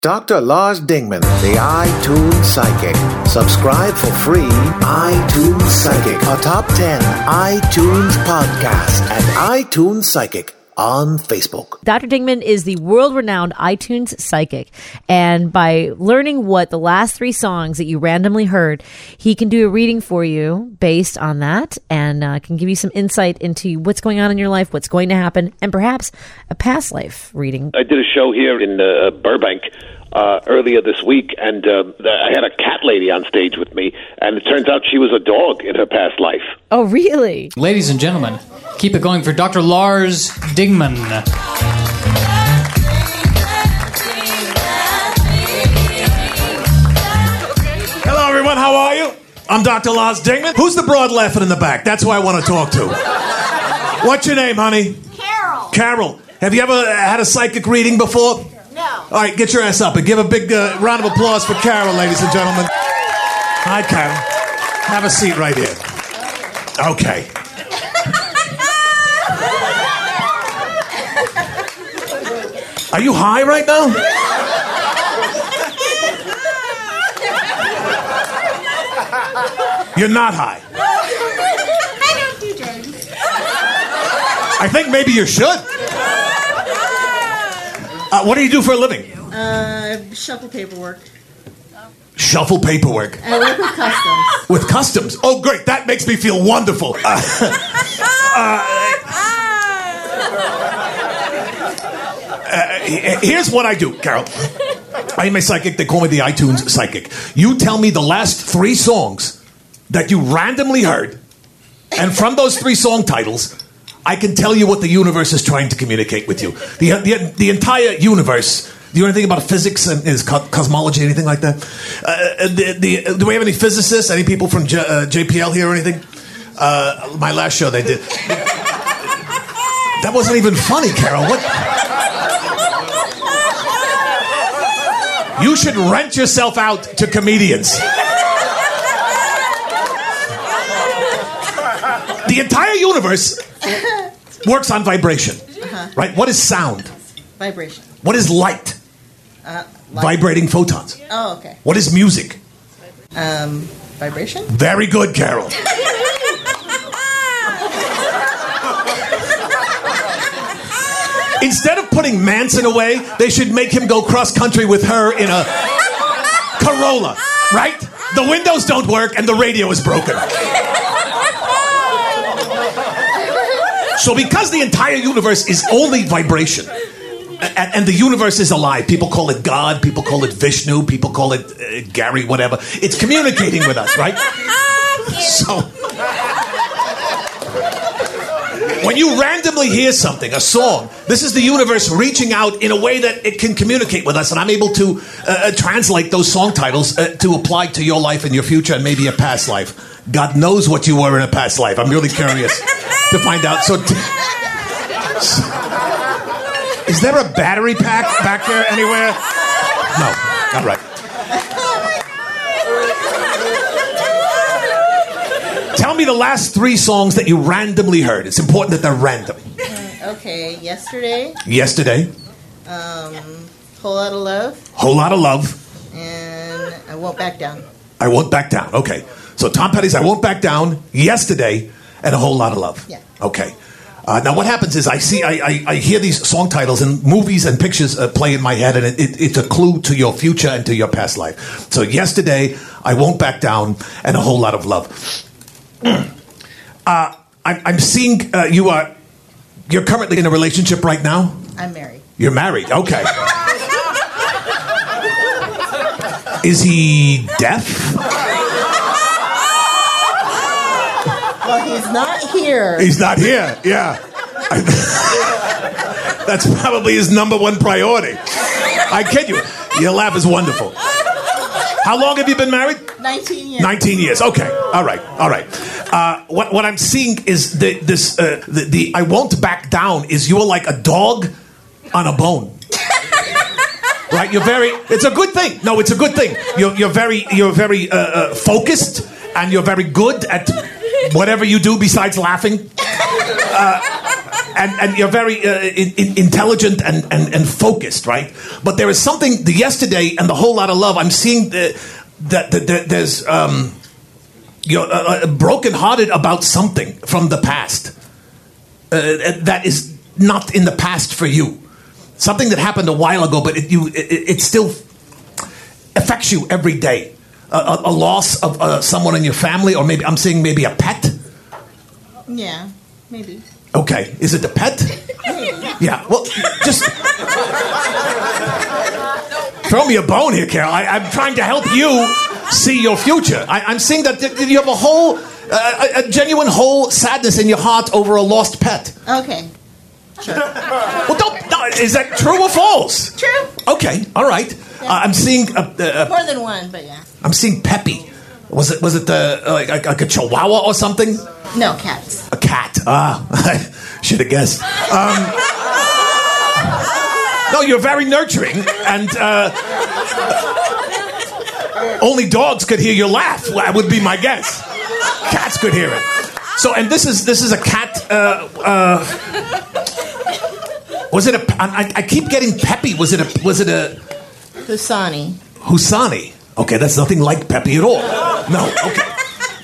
Dr. Lars Dingman, the iTunes Psychic. Subscribe for free. iTunes Psychic, a top 10 iTunes podcast and iTunes Psychic on Facebook. Dr. Dingman is the world renowned iTunes psychic. And by learning what the last three songs that you randomly heard, he can do a reading for you based on that and uh, can give you some insight into what's going on in your life, what's going to happen, and perhaps a past life reading. I did a show here in uh, Burbank uh, earlier this week, and uh, I had a cat lady on stage with me, and it turns out she was a dog in her past life. Oh, really? Ladies and gentlemen, keep it going for Dr. Lars Dingman. Hello, everyone. How are you? I'm Dr. Lars Dingman. Who's the broad laughing in the back? That's who I want to talk to. What's your name, honey? Carol. Carol. Have you ever had a psychic reading before? No. All right, get your ass up and give a big uh, round of applause for Carol, ladies and gentlemen. Hi, Carol. Have a seat right here. Okay. Are you high right now? You're not high. I don't do drugs. I think maybe you should. Uh, what do you do for a living? Uh, shuffle paperwork. Shuffle paperwork I work with customs. with customs. Oh, great! That makes me feel wonderful. Uh, uh, he- here's what I do, Carol. I am a psychic. They call me the iTunes psychic. You tell me the last three songs that you randomly heard, and from those three song titles, I can tell you what the universe is trying to communicate with you. The, the, the entire universe. Do you know anything about physics and is co- cosmology, anything like that? Uh, the, the, do we have any physicists? Any people from J, uh, JPL here or anything? Uh, my last show they did. That wasn't even funny, Carol. What? You should rent yourself out to comedians. The entire universe works on vibration. Right? What is sound? Vibration. What is light? Uh, light. Vibrating photons. Oh, okay. What is music? Um, vibration? Very good, Carol. Instead of putting Manson away, they should make him go cross country with her in a Corolla, right? The windows don't work and the radio is broken. So, because the entire universe is only vibration, a- and, the universe is alive, people call it God, people call it Vishnu, people call it uh, Gary, whatever. It's communicating with us, right? So, when you randomly hear something, a song, this is the universe reaching out in a way that it can communicate with us, and I'm able to uh, uh, translate those song titles uh, to apply to your life and your future and maybe a past life. God knows what you were in a past life. I'm really curious to find out. So, t- is there a battery pack back there anywhere? No. All right. Me the last three songs that you randomly heard. It's important that they're random. Okay, yesterday, Yesterday, um, whole lot of love, whole lot of love. and I won't back down. I won't back down. Okay. So Tom Petty's I won't back down. Yesterday, and a whole lot of love. Yeah. Okay. Uh, now what happens is I see I, I, I hear these song titles and movies and pictures uh, play in my head and it, it, it's a clue to your future and to your past life. So yesterday I won't back down and a whole lot of love. Uh, I'm, I'm seeing uh, you are you're currently in a relationship right now. I'm married. You're married. Okay. Is he deaf? Well, he's not here. He's not here. Yeah. That's probably his number one priority. I kid you. Your laugh is wonderful. How long have you been married? 19 years. 19 years. Okay. All right. All right. Uh, what, what I'm seeing is the, this, uh, the, the I won't back down is you're like a dog on a bone. Right? You're very, it's a good thing. No, it's a good thing. You're, you're very, you're very uh, uh, focused and you're very good at whatever you do besides laughing. Uh, and, and you're very uh, in, in- intelligent and, and, and focused, right? But there is something the yesterday and the whole lot of love. I'm seeing the, that that that there's um, you're uh, uh, brokenhearted about something from the past uh, that is not in the past for you. Something that happened a while ago, but it, you it, it still affects you every day. A, a, a loss of uh, someone in your family, or maybe I'm seeing maybe a pet. Yeah, maybe. Okay, is it the pet? Yeah. Well, just throw me a bone here, Carol. I, I'm trying to help you see your future. I, I'm seeing that th- you have a whole, uh, a, a genuine whole sadness in your heart over a lost pet. Okay. Well, don't. No, is that true or false? True. Okay. All right. Uh, I'm seeing. A, a, a, More than one, but yeah. I'm seeing Peppy. Was it? Was it the uh, like, like a Chihuahua or something? No cats. A cat. Ah, I should have guessed. Um, no, you're very nurturing, and uh, only dogs could hear your laugh. That would be my guess. Cats could hear it. So, and this is this is a cat. Uh, uh, was it a? I, I keep getting Peppy. Was it a? Was it a Husani. Husani? Okay, that's nothing like Peppy at all. No. Okay,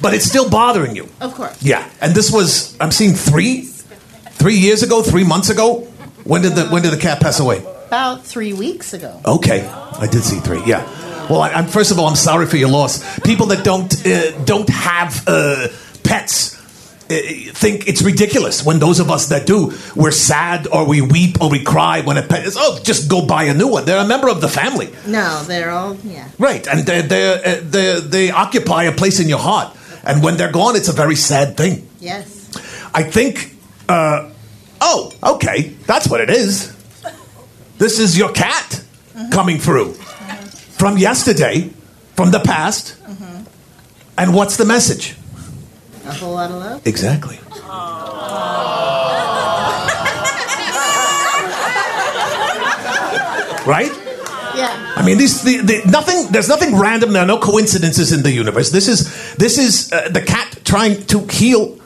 but it's still bothering you. Of course. Yeah, and this was I'm seeing three, three years ago, three months ago. When did the when did the cat pass away? About three weeks ago. Okay, I did see three. Yeah. Well, I, I'm first of all, I'm sorry for your loss. People that don't uh, don't have uh, pets Eh, think it's ridiculous when those of us that do we're sad or we weep or we cry when a pet is oh just go buy a new one. They're a member of the family, No, they're all, yeah. right? And they they eh, they they occupy a place in your heart. And when they're gone, it's a very sad thing. Yes. I think. Uh, oh, okay, that's what it is. This is your cat mm-hmm. coming through from yesterday, from the past. Mm-hmm. And what's the message? A whole lot of love. Exactly. Right? Yeah. I mean, these the, the, nothing. There's nothing random. There are no coincidences in the universe. This is this is uh, the cat trying to heal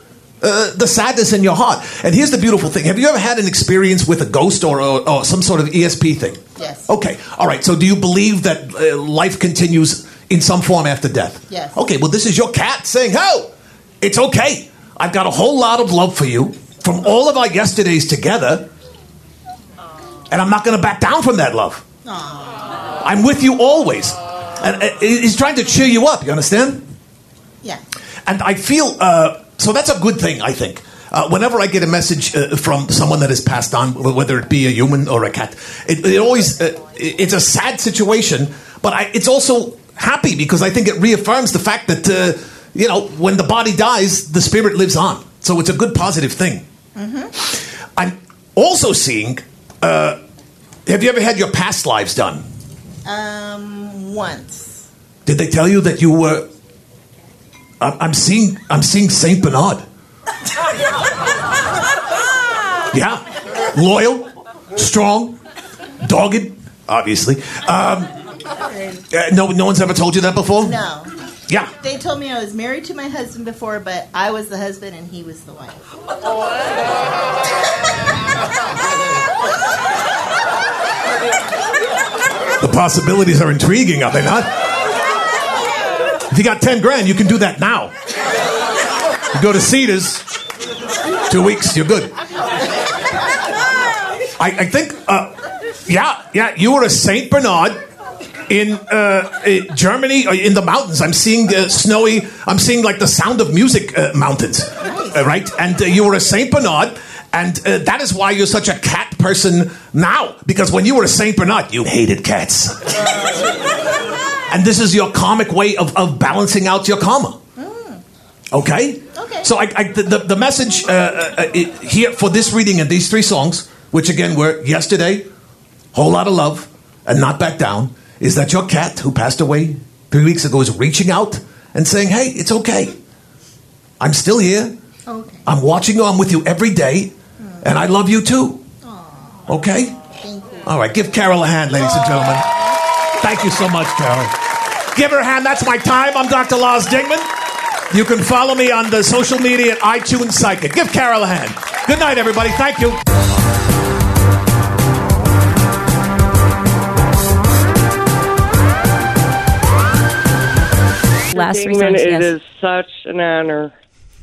uh, the sadness in your heart. And here's the beautiful thing: Have you ever had an experience with a ghost or, or, or some sort of ESP thing? Yes. Okay. All right. So, do you believe that uh, life continues in some form after death? Yes. Okay. Well, this is your cat saying, "Oh, it's okay. I've got a whole lot of love for you from all of our yesterdays together, and I'm not going to back down from that love." I'm with you always. And uh, he's trying to cheer you up, you understand? Yeah. And I feel, uh, so that's a good thing, I think. Uh, whenever I get a message uh, from someone that has passed on, whether it be a human or a cat, it, it always, uh, it's a sad situation, but I, it's also happy because I think it reaffirms the fact that, uh, you know, when the body dies, the spirit lives on. So it's a good positive thing. I'm also seeing, uh, have you ever had your past lives done? Um, once. Did they tell you that you were? I'm, I'm seeing. I'm seeing Saint Bernard. yeah, loyal, strong, dogged. Obviously. Um, uh, no, no one's ever told you that before. No. Yeah. They told me I was married to my husband before, but I was the husband and he was the wife. The possibilities are intriguing, are they not? If you got ten grand, you can do that now. You go to Cedars. Two weeks, you're good. I, I think, uh, yeah, yeah, you were a Saint Bernard in uh, Germany, uh, in the mountains. I'm seeing uh, snowy. I'm seeing like the Sound of Music uh, mountains, uh, right? And uh, you were a Saint Bernard, and uh, that is why you're such a cat person now. Because when you were a Saint Bernard, you hated cats, and this is your karmic way of, of balancing out your karma. Okay. Okay. So I, I, the, the the message uh, uh, it, here for this reading and these three songs, which again were yesterday, whole lot of love, and not back down, is that your cat who passed away three weeks ago is reaching out and saying, "Hey, it's okay. I'm still here. Oh, okay. I'm watching you. I'm with you every day, and I love you too. Okay. Thank you. All right. Give Carol a hand, ladies and gentlemen. Thank you so much, Carol. Give her a hand. That's my time. I'm Dr. Lars Dingman. You can follow me on the social media at iTunes Psychic. Give Carol a hand. Good night, everybody. Thank you. Last three Dingman, songs. It Yes. is such an honor.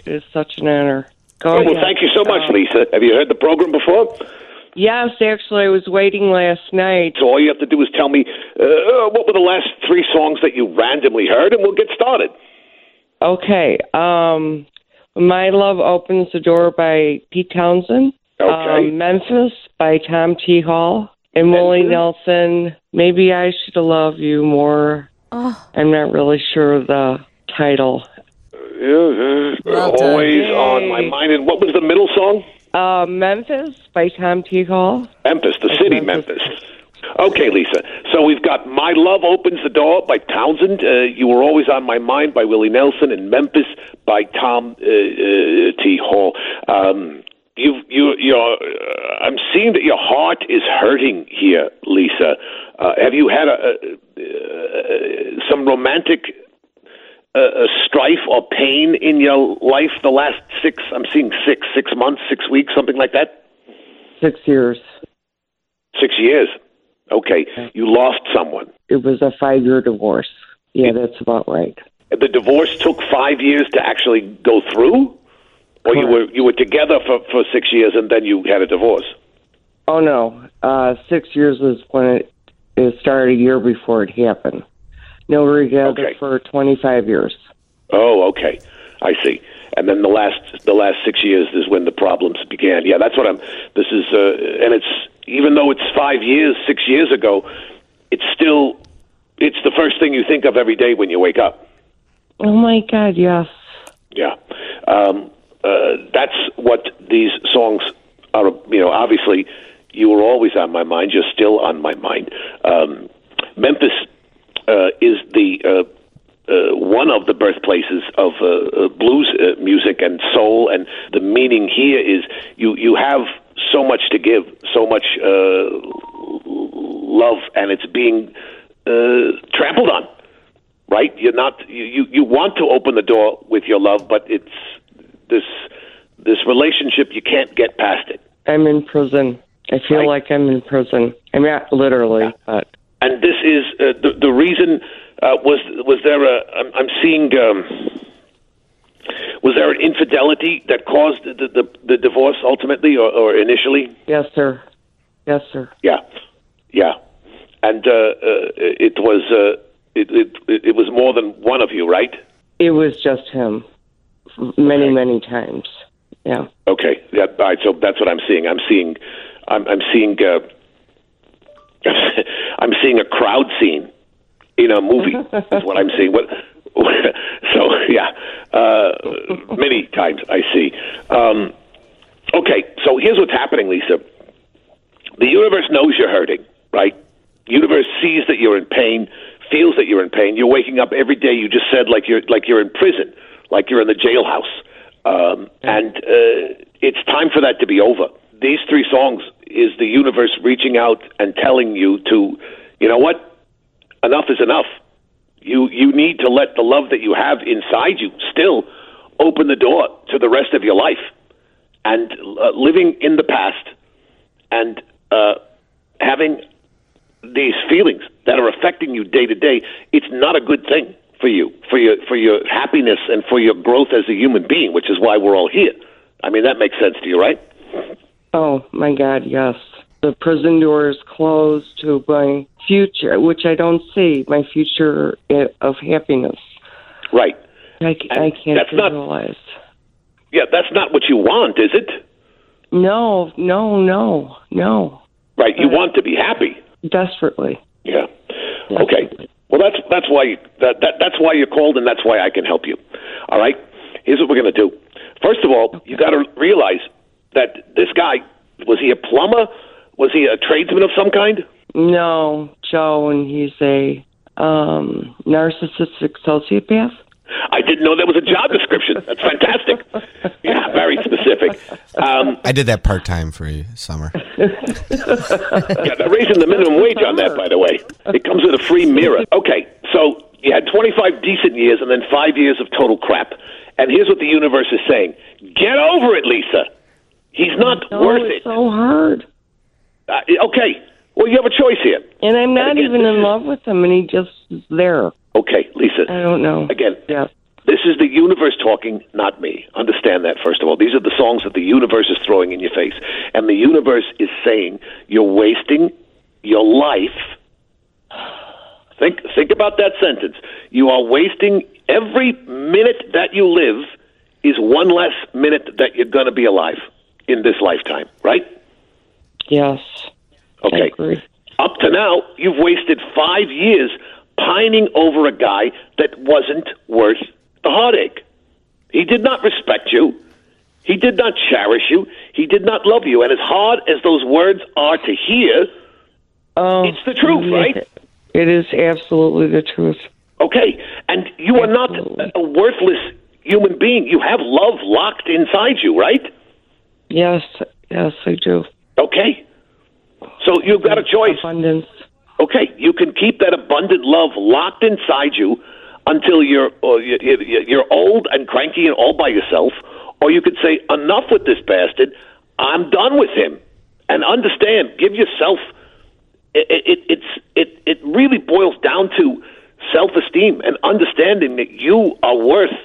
It is such an honor. Go Oh, well, ahead. thank you so much, Uh, Lisa. Have you heard the program before? Yes, actually, I was waiting last night. So all you have to do is tell me uh, what were the last three songs that you randomly heard, and we'll get started. Okay. Um, My Love Opens the Door by Pete Townshend. Okay. Um, Memphis by Tom T. Hall. And Willie Nelson, Maybe I Should Love You More. I'm not really sure of the title. Yeah, Well done. always on my mind. And what was the middle song? Uh, Memphis by Tom T. Hall. Memphis, the city, Memphis. Okay, Lisa. So we've got "My Love Opens the Door" by Townshend. Uh, "You Were Always on My Mind" by Willie Nelson, and "Memphis" by Tom uh, uh, T. Hall. Um, you, you, you're. Uh, I'm seeing that your heart is hurting here, Lisa. Uh, have you had a, a, uh, some romantic uh, uh, strife or pain in your life the last six? I'm seeing six, six months, six weeks, something like that. Six years. Six years. Okay, you lost someone. It was a five year divorce. Yeah, that's about right. The divorce took five years to actually go through, or you were you were together for for six years and then you had a divorce. Oh no, uh, six years was when it, it started a year before it happened. No, we were together Okay. for 25 years. Oh, okay, I see. And then the last the last six years is when the problems began. Yeah, that's what I'm. This is, uh, and it's even though it's five years, six years ago, it's still it's the first thing you think of every day when you wake up. Oh my God, yes. Yeah, um, uh, that's what these songs are. You know, obviously, you were always on my mind. You're still on my mind. Um, Memphis uh, is the uh, uh, one of the birthplaces of uh, uh, blues uh, music and soul, and the meaning here is you you have so much to give, so much uh, love, and it's being uh, trampled on right? You're not you, you you want to open the door with your love, but it's this this relationship you can't get past it. I'm in prison. I feel Right. like I'm in prison. I mean, not literally, but And this is uh, the the reason uh, was was there a I'm, I'm seeing um, was there an infidelity that caused the the, the divorce ultimately or, or initially? yes, sir. Yes, sir. Yeah, yeah, and uh, uh, it was uh, it, it it was more than one of you, right? It was just him many, Okay. many times. Yeah. Okay, yeah, all right. So that's what I'm seeing. I'm seeing, I'm, I'm seeing, uh, I'm seeing a crowd scene in a movie. is what I'm seeing. What? So yeah, uh, many times I see. Um, okay, so here's what's happening, Lisa. The universe knows you're hurting, right? Universe sees that you're in pain, feels that you're in pain. You're waking up every day. You just said like you're like you're in prison, like you're in the jailhouse, um, and uh, it's time for that to be over. These three songs is the universe reaching out and telling you to, you know what, enough is enough. You you need to let the love that you have inside you still open the door to the rest of your life, and uh, living in the past and uh, having these feelings that are affecting you day to day, it's not a good thing for you, for your for your happiness and for your growth as a human being, which is why we're all here. I mean, that makes sense to you, right? Oh my God, yes. The prison door is closed to my future, which I don't see. My future eh, of happiness. Right. I can't that's not- Yeah, that's not what you want, is it? No, no, no, no. Right. You want to be happy. Desperately. Yeah. Okay. Well, that's that's why you, that, that that's why you're called, and that's why I can help you. All right. Here's what we're going to do. First of all, you got to realize that this guy was he a plumber? Was he a tradesman of some kind? No, Joe, and he's a um, narcissistic sociopath. I didn't know that was a job description. That's fantastic. Yeah, very specific. Um, I did that part time for you, summer. yeah, they're raising the minimum wage on that, by the way. It comes with a free mirror. Okay, so you had 25 decent years and then five years of total crap. And here's what the universe is saying: Get over it, Lisa. He's not No, worth it's it. so hard. Uh, okay. Well, you have a choice here. And I'm not again, even in is- love with him, and he just is there. Okay, Lisa. I don't know. Again, Yeah. This is the universe talking, not me. Understand that, first of all. These are the songs that the universe is throwing in your face. And the universe is saying you're wasting your life. Think, think about that sentence. You are wasting every minute that you live is one less minute that you're going to be alive in this lifetime, right? Yes. Okay. Up to now, you've wasted five years pining over a guy that wasn't worth the heartache. He did not respect you. He did not cherish you. He did not love you. And as hard as those words are to hear, Oh, it's the truth, yeah. right? It is absolutely the truth. Okay. And you are not a worthless human being. You have love locked inside you, right? Yes, yes, I do. Okay. So you've got a choice. Abundance. Okay, you can keep that abundant love locked inside you until you're uh, you- you- you're old and cranky and all by yourself, or you could say enough with this bastard. I'm done with him, and understand. Give yourself. It, it, it's it it really boils down to self esteem and understanding that you are worth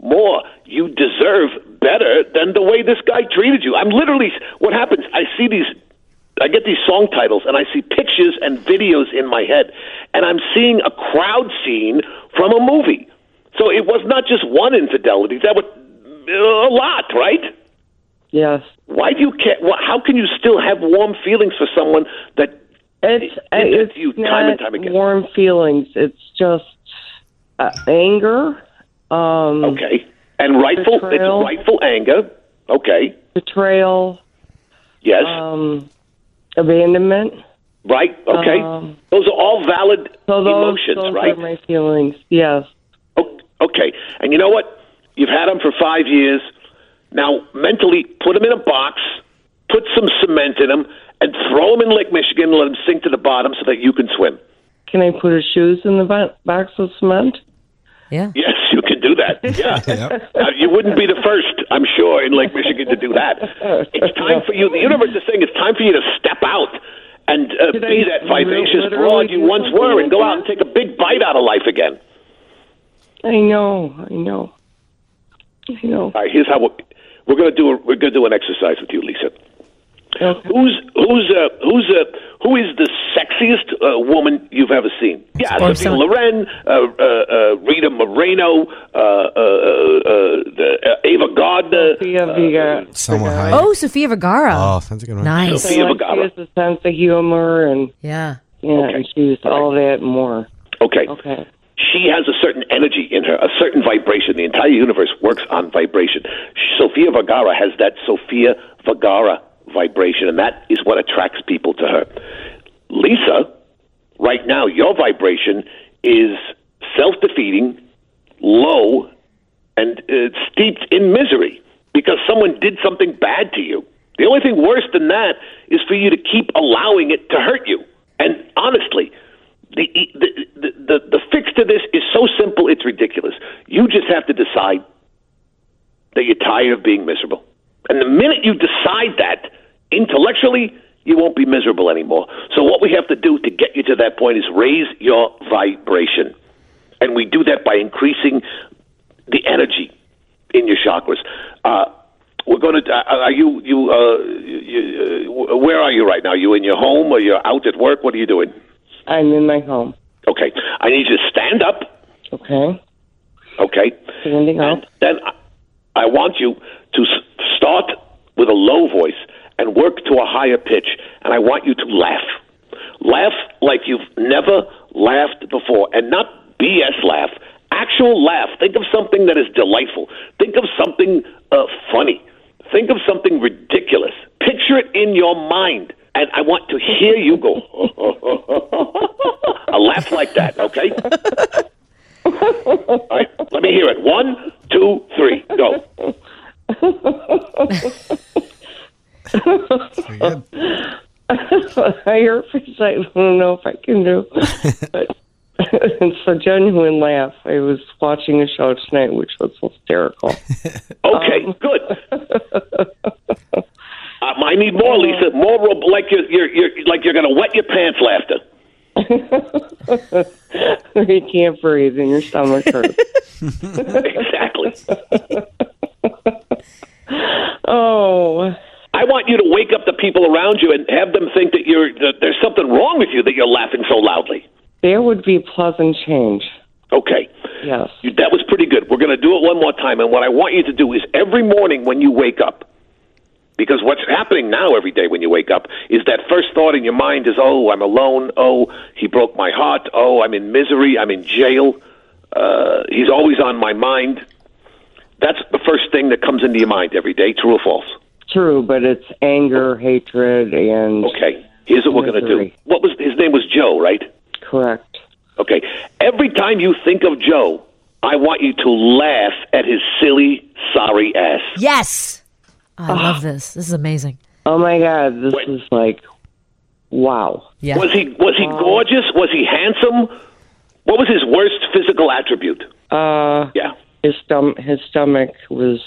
more. You deserve better than the way this guy treated you. I'm literally what happens. I see these. I get these song titles and I see pictures and videos in my head, and I'm seeing a crowd scene from a movie. So it was not just one infidelity. That was a lot, right? Yes. Why do you care? How can you still have warm feelings for someone that It's that it's you time and time again? warm feelings. It's just uh, anger, um, Okay, and rightful. Betrayal. It's rightful anger. Okay. betrayal, Yes. um, abandonment. right. Okay. um, those are all valid So those, emotions, those right? are my feelings. Yes. Okay. And you know what? You've had them for five years. Now, mentally, put them in a box, put some cement in them, and throw them in Lake Michigan and let them sink to the bottom so that you can swim. Can I put his shoes in the box of cement? Yeah. Yes, you can do that. Yeah. Uh, you wouldn't be the first, I'm sure, in Lake Michigan to do that. It's time for you. The universe is saying it's time for you to step out and uh, be that vivacious literally broad you once were and go out and take a big bite out of life again. I know. I know. I know. All right, here's how we're, we're going to do. A, we're going to do an exercise with you, Lisa. Okay. Who's who's uh, who's uh, who is the sexiest uh, woman you've ever seen? Yeah, Or Sophia some- Loren, uh, uh, uh, Rita Moreno, uh, uh, uh, the, uh, Ava Gardner. Sophia Vergara. Somewhere high. Oh, Sophia Vergara. Oh, that's a good one. nice. Sophia Like, Vergara. She has a sense of humor and Yeah. yeah, Okay. and she's all that and more. Okay. Okay. she has a certain energy in her, a certain vibration. The entire universe works on vibration. Sophia Vergara has that Sophia Vergara vibration, and that is what attracts people to her. Lisa, right now, your vibration is self defeating, low, and uh, steeped in misery because someone did something bad to you. The only thing worse than that is for you to keep allowing it to hurt you. And honestly, the, the, the, the, the fix to this is so simple, it's ridiculous. You just have to decide that you're tired of being miserable. And the minute you decide that intellectually, you won't be miserable anymore. So, what we have to do to get you to that point is raise your vibration. And we do that by increasing the energy in your chakras. Uh, we're going to. Uh, are you? You? Uh, you uh, where are you right now? Are you in your home or you're out at work? What are you doing? I'm in my home. Okay. I need you to stand up. Okay. Okay. Standing up. And then I, I want you to start with a low voice and work to a higher pitch. And I want you to laugh. Laugh like you've never laughed before, and not BS laugh. Actual laugh. Think of something that is delightful. Think of something uh, funny. Think of something ridiculous. Picture it in your mind. And I want to hear you go, a laugh like that, okay? All right, let me hear it. One, two, three, go. Pretty good. higher pitch. I don't know if I can do. But it's a genuine laugh. I was watching a show tonight, which was hysterical. Okay, Um. good. uh, I need more, Lisa. More like you're, you're, you're like you're going to wet your pants laughter. you can't breathe and your stomach hurts. exactly. oh, I want you to wake up the people around you and have them think that you're that there's something wrong with you that you're laughing so loudly. There would be pleasant change. Okay. Yes. You- That was pretty good. We're going to do it one more time. And what I want you to do is every morning when you wake up, because what's happening now every day when you wake up is that first thought in your mind is, oh, I'm alone. Oh, he broke my heart. Oh, I'm in misery. I'm in jail. Uh, he's always on my mind. That's the first thing that comes into your mind every day, true or false? True, but it's anger, hatred, and Okay. Here's what we're going to do. What was his name was Joe, right? correct. Okay. Every time you think of Joe, I want you to laugh at his silly, sorry ass. Yes. Oh, I love this. This is amazing. Oh my God, this Wait. is like, wow. Yeah. Was he was he gorgeous? Was he handsome? What was his worst physical attribute? Uh, Yeah. his stom- his stomach was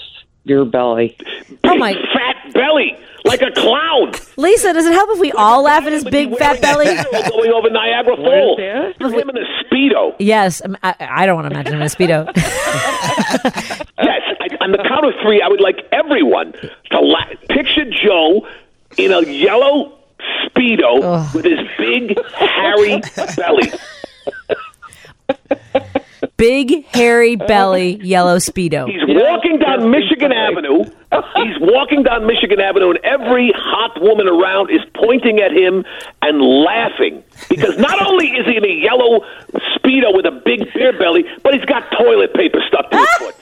your belly. Oh my fat belly, like a clown. Lisa, does it help if we all laugh at his big fat belly? going over Niagara Falls. that? Him in a speedo. Yes, um, I, I don't want to imagine him in a speedo. Yes, I, on the count of three, I would like everyone to la- picture Joe in a yellow speedo with his big hairy belly. Big hairy belly, yellow speedo. He's walking down Michigan Avenue. He's walking down Michigan Avenue, and every hot woman around is pointing at him and laughing because not only is he in a yellow speedo with a big beer belly, but he's got toilet paper stuck to his foot.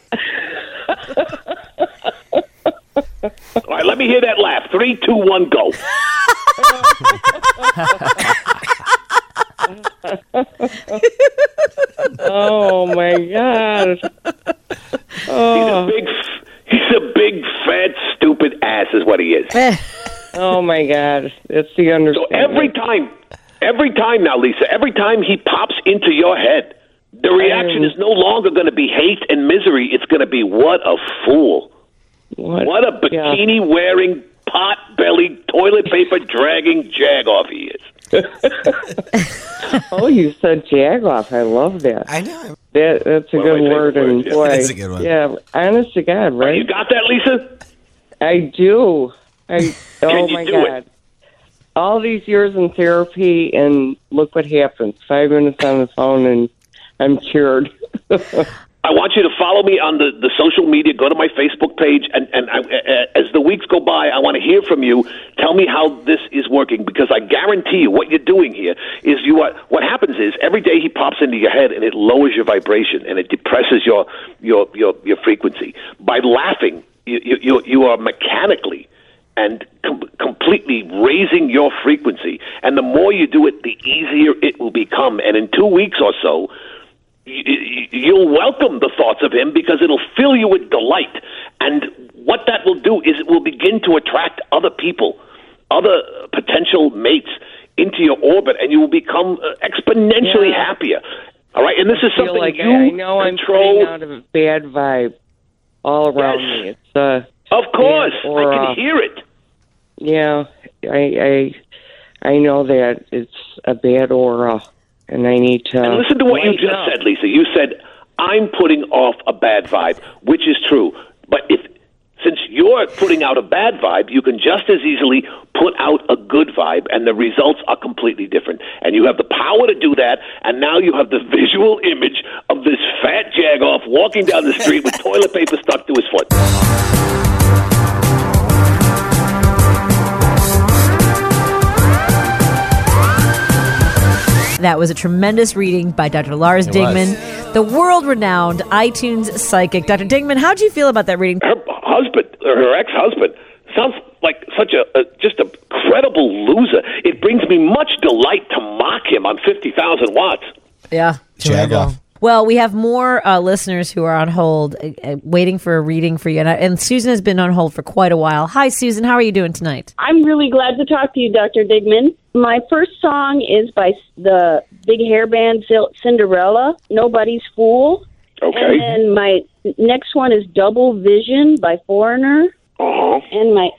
All right, let me hear that laugh. Three, two, one, go. Oh my God. He's a oh. big, he's a big, fat, stupid ass, is what he is. Eh. Oh my God. That's the understanding. So every time, every time now, Lisa, every time he pops into your head, the reaction is no longer going to be hate and misery. It's going to be what a fool, what, what a Yeah. bikini wearing, pot bellied, toilet paper dragging jag off he is. Oh, you said jagoff. I love that. I know. That that's a One of good my word, and words, yeah. boy, It's a good one. yeah, honest to God, right? You got that, Lisa? I do. I oh you my do God. it? All these years in therapy, and look what happens. Five minutes on the phone, and I'm cured. I want you to follow me on the, the social media. Go to my Facebook page, and and I, as the weeks go by, I want to hear from you. Tell me how this is working because I guarantee you, what you're doing here is you are. What happens is every day he pops into your head, and it lowers your vibration, and it depresses your your your, your frequency. By laughing, you you you, are mechanically and com- completely raising your frequency. And the more you do it, the easier it will become. And in two weeks or so, you'll welcome the thoughts of him because it'll fill you with delight. And what that will do is it will begin to attract other people, other potential mates into your orbit, and you will become uh, exponentially Yeah. happier. All right, and this is something like you I know I'm control. putting out a bad vibe all around Yes. me. It's uh, of course, or, I can uh, hear it. yeah, I I I know that it's a bad aura, and I need to. And listen to what you just up. said, Lisa. You said, I'm putting off a bad vibe, which is true. But if since you're putting out a bad vibe, you can just as easily put out a good vibe, and the results are completely different. And you have the power to do that, and now you have the visual image of this fat jagoff walking down the street with toilet paper stuck to his foot. That was a tremendous reading by Dr. Lars was. Dingman, the world renowned iTunes psychic. Dr. Dingman, how'd you feel about that reading? her husband or her ex-husband sounds like such a, a just a credible loser. It brings me much delight to mock him on fifty thousand watts. Yeah. Jag off. Well, we have more uh, listeners who are on hold, uh, uh, waiting for a reading for you. And, I, and Susan has been on hold for quite a while. Hi, Susan. How are you doing tonight? I'm really glad to talk to you, Dr. Dingman. My first song is by the big hair band Cin- Cinderella, Nobody's Fool. Okay. And then my next one is Double Vision by Foreigner. Uh-huh. And my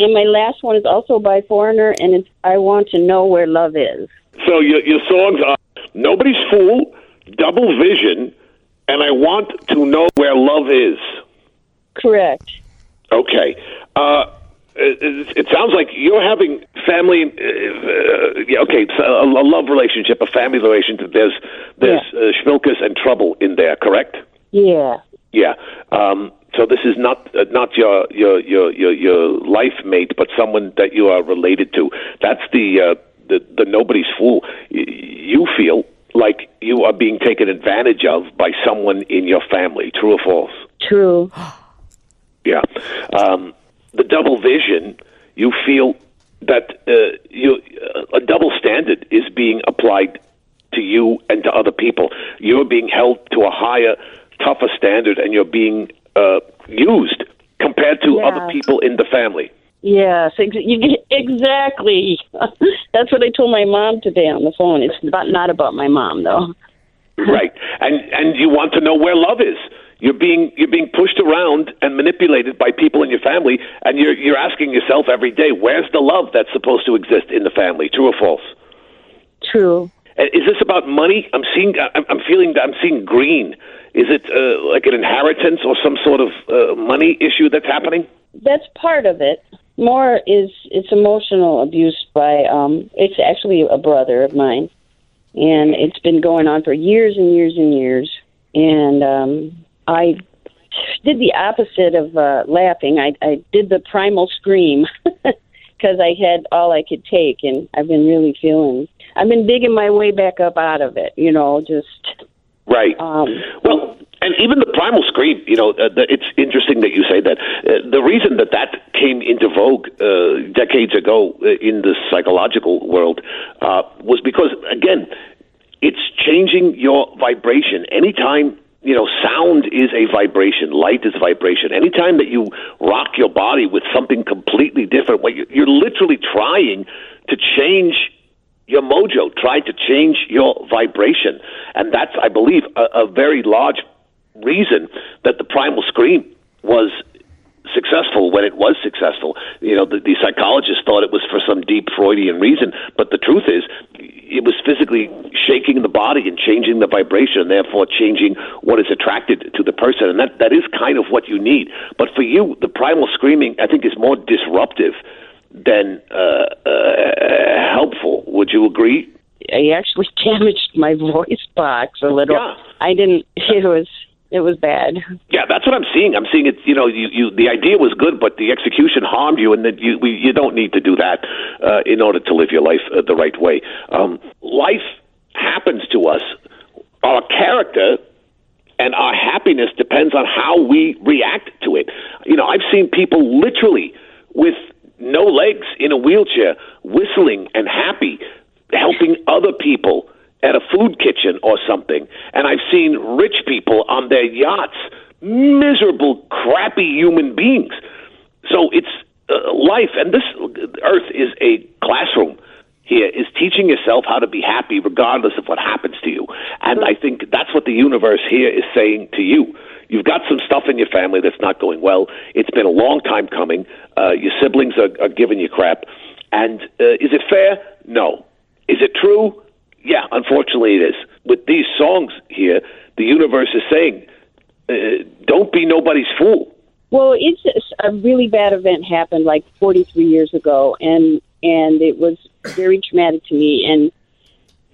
and my last one is also by Foreigner, and it's I Want to Know Where Love Is. So your your songs are Nobody's Fool, Double Vision, and I Want to Know Where Love Is. Correct. Okay. Uh, it, it sounds like you're having family. Uh, uh, yeah, okay, so a, a love relationship, a family relationship. There's there's uh, schmilkes and trouble in there, correct? Yeah. Yeah. Um, so this is not uh, not your, your your your your life mate, but someone that you are related to. That's the uh, the, the nobody's fool. Y- You feel like you are being taken advantage of by someone in your family. True or false? True. Yeah. Um, the double vision, you feel that uh, you, uh, a double standard is being applied to you and to other people. You're being held to a higher, tougher standard, and you're being uh, used compared to Yeah. other people in the family. Yes, ex- you, exactly. That's what I told my mom today on the phone. It's about, not about my mom, though. right and and you want to know where love is you're being you're being pushed around and manipulated by people in your family and you're you're asking yourself every day where's the love that's supposed to exist in the family true or false True. Uh, is this about money i'm seeing i'm I'm feeling i'm seeing green is it uh, like an inheritance or some sort of uh, money issue that's happening That's part of it. More is it's emotional abuse by um it's actually a brother of mine. And it's been going on for years and years and years. And um I did the opposite of uh laughing. I I did the primal scream because I had all I could take and I've been really feeling I've been digging my way back up out of it, you know, just Right. um Well, and even the primal scream, you know, uh, the, it's interesting that you say that. Uh, the reason that that came into vogue uh, decades ago uh, in the psychological world uh, was because, again, it's changing your vibration. Anytime you know, sound is a vibration, light is vibration. Anytime that you rock your body with something completely different, what you- you're literally trying to change your mojo, try to change your vibration. And that's, I believe, a, a very large reason that the primal scream was successful when it was successful. You know, the, the psychologists thought it was for some deep Freudian reason, but the truth is, it was physically shaking the body and changing the vibration, and therefore changing what is attracted to the person. And that, that is kind of what you need. But for you, the primal screaming, I think, is more disruptive than uh, uh, helpful. Would you agree? I actually damaged my voice box a little. Yeah. I didn't it was it was bad. Yeah, that's what I'm seeing. I'm seeing it. You know, you, you the idea was good, but the execution harmed you, and that you we, you don't need to do that uh, in order to live your life uh, the right way. Um, life happens to us. Our character and our happiness depends on how we react to it. You know, I've seen people literally with no legs in a wheelchair, whistling and happy, helping other people at a food kitchen or something. And I've seen rich people on their yachts, miserable, crappy human beings. So it's uh, life, and this earth is a classroom here is teaching yourself how to be happy regardless of what happens to you. And I think that's what the universe here is saying to you. You've got some stuff in your family that's not going well. It's been a long time coming. Uh, your siblings are, are giving you crap. And uh, is it fair? No. Is it true? Yeah, unfortunately it is. With these songs here, the universe is saying, uh, don't be nobody's fool. Well, it's a really bad event happened like 43 years ago, and and it was very traumatic to me. And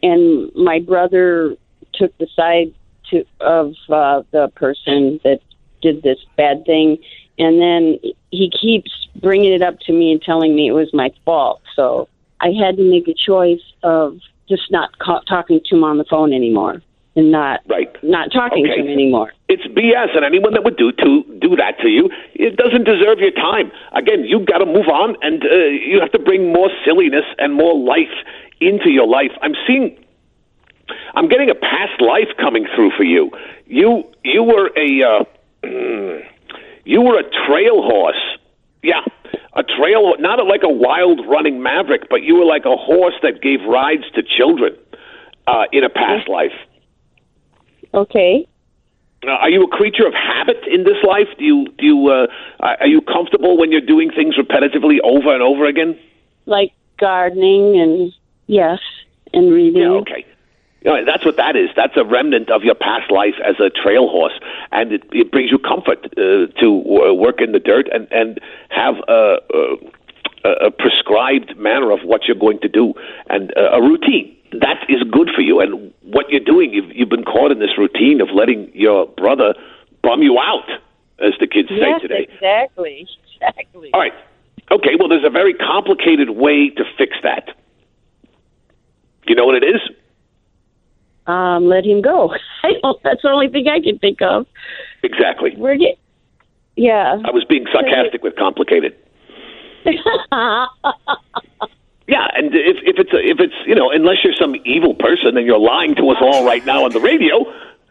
and my brother took the side to of uh, the person that did this bad thing, and then he keeps bringing it up to me and telling me it was my fault. So I had to make a choice of just not ca- talking to him on the phone anymore, and not Right. not talking Okay. to him anymore. It's BS, and anyone that would do to do that to you, it doesn't deserve your time. Again, you've got to move on, and uh, you have to bring more silliness and more life into your life. I'm seeing, I'm getting a past life coming through for you. You you were a uh, you were a trail horse. Yeah, a trail, not like a wild running maverick, but you were like a horse that gave rides to children uh, in a past life. Okay. Uh, are you a creature of habit in this life? Do you do you uh, are you comfortable when you're doing things repetitively over and over again? Like gardening and yes, and reading. Yeah, okay. You know, that's what that is. That's a remnant of your past life as a trail horse, and it, it brings you comfort uh, to work in the dirt and and have a, a, a prescribed manner of what you're going to do and uh, a routine. That is good for you, and what you're doing, you've you've been caught in this routine of letting your brother bum you out, as the kids yes, say today. exactly, exactly. All right. Okay. Well, there's a very complicated way to fix that. You know what it is? Um, let him go. I don't, that's the only thing I can think of. Exactly. We're get, yeah. I was being sarcastic with complicated. Yeah, and if if it's a, if it's you know unless you're some evil person and you're lying to us all right now on the radio,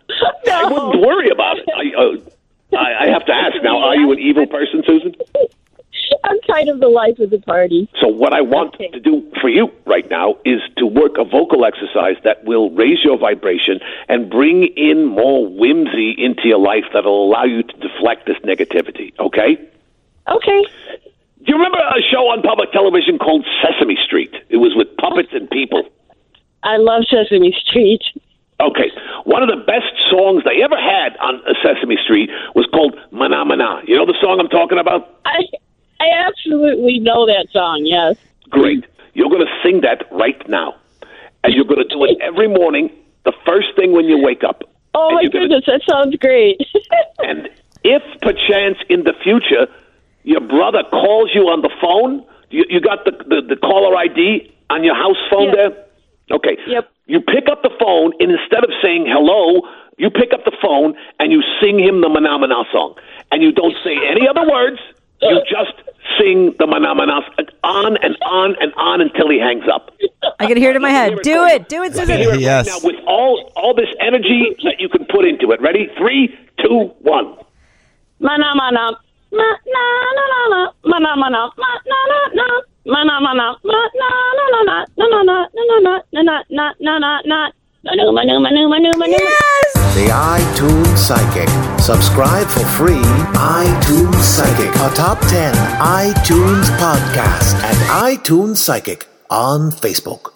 I wouldn't worry about it. I, uh, I I have to ask now: Are you an evil person, Susan? I'm kind of the life of the party. So what I want Okay. to do for you right now is to work a vocal exercise that will raise your vibration and bring in more whimsy into your life that'll allow you to deflect this negativity. Okay? Okay. Do you remember a show on public television called Sesame Street? It was with puppets and people. I love Sesame Street. Okay, one of the best songs they ever had on Sesame Street was called "Mana Mana." You know the song I'm talking about? I I absolutely know that song. Yes. Great. You're going to sing that right now, and you're going to do it every morning, the first thing when you wake up. Oh my you're gonna- goodness, that sounds great. And if perchance in the future your brother calls you on the phone, you, you got the, the the caller ID on your house phone Yes. there. Okay. Yep. You pick up the phone, and instead of saying hello, you pick up the phone and you sing him the Mana Mana song, and you don't say any other words. You just sing the manamanas on and on and on until he hangs up. I can hear it in my head. Do it. Do it, Susan. Yes. now with all, all this energy that you can put into it. Ready? Three, two, one. Manamana. Yes! The iTunes Psychic Subscribe for free. iTunes Psychic, a top 10 iTunes podcast, and iTunes Psychic on Facebook.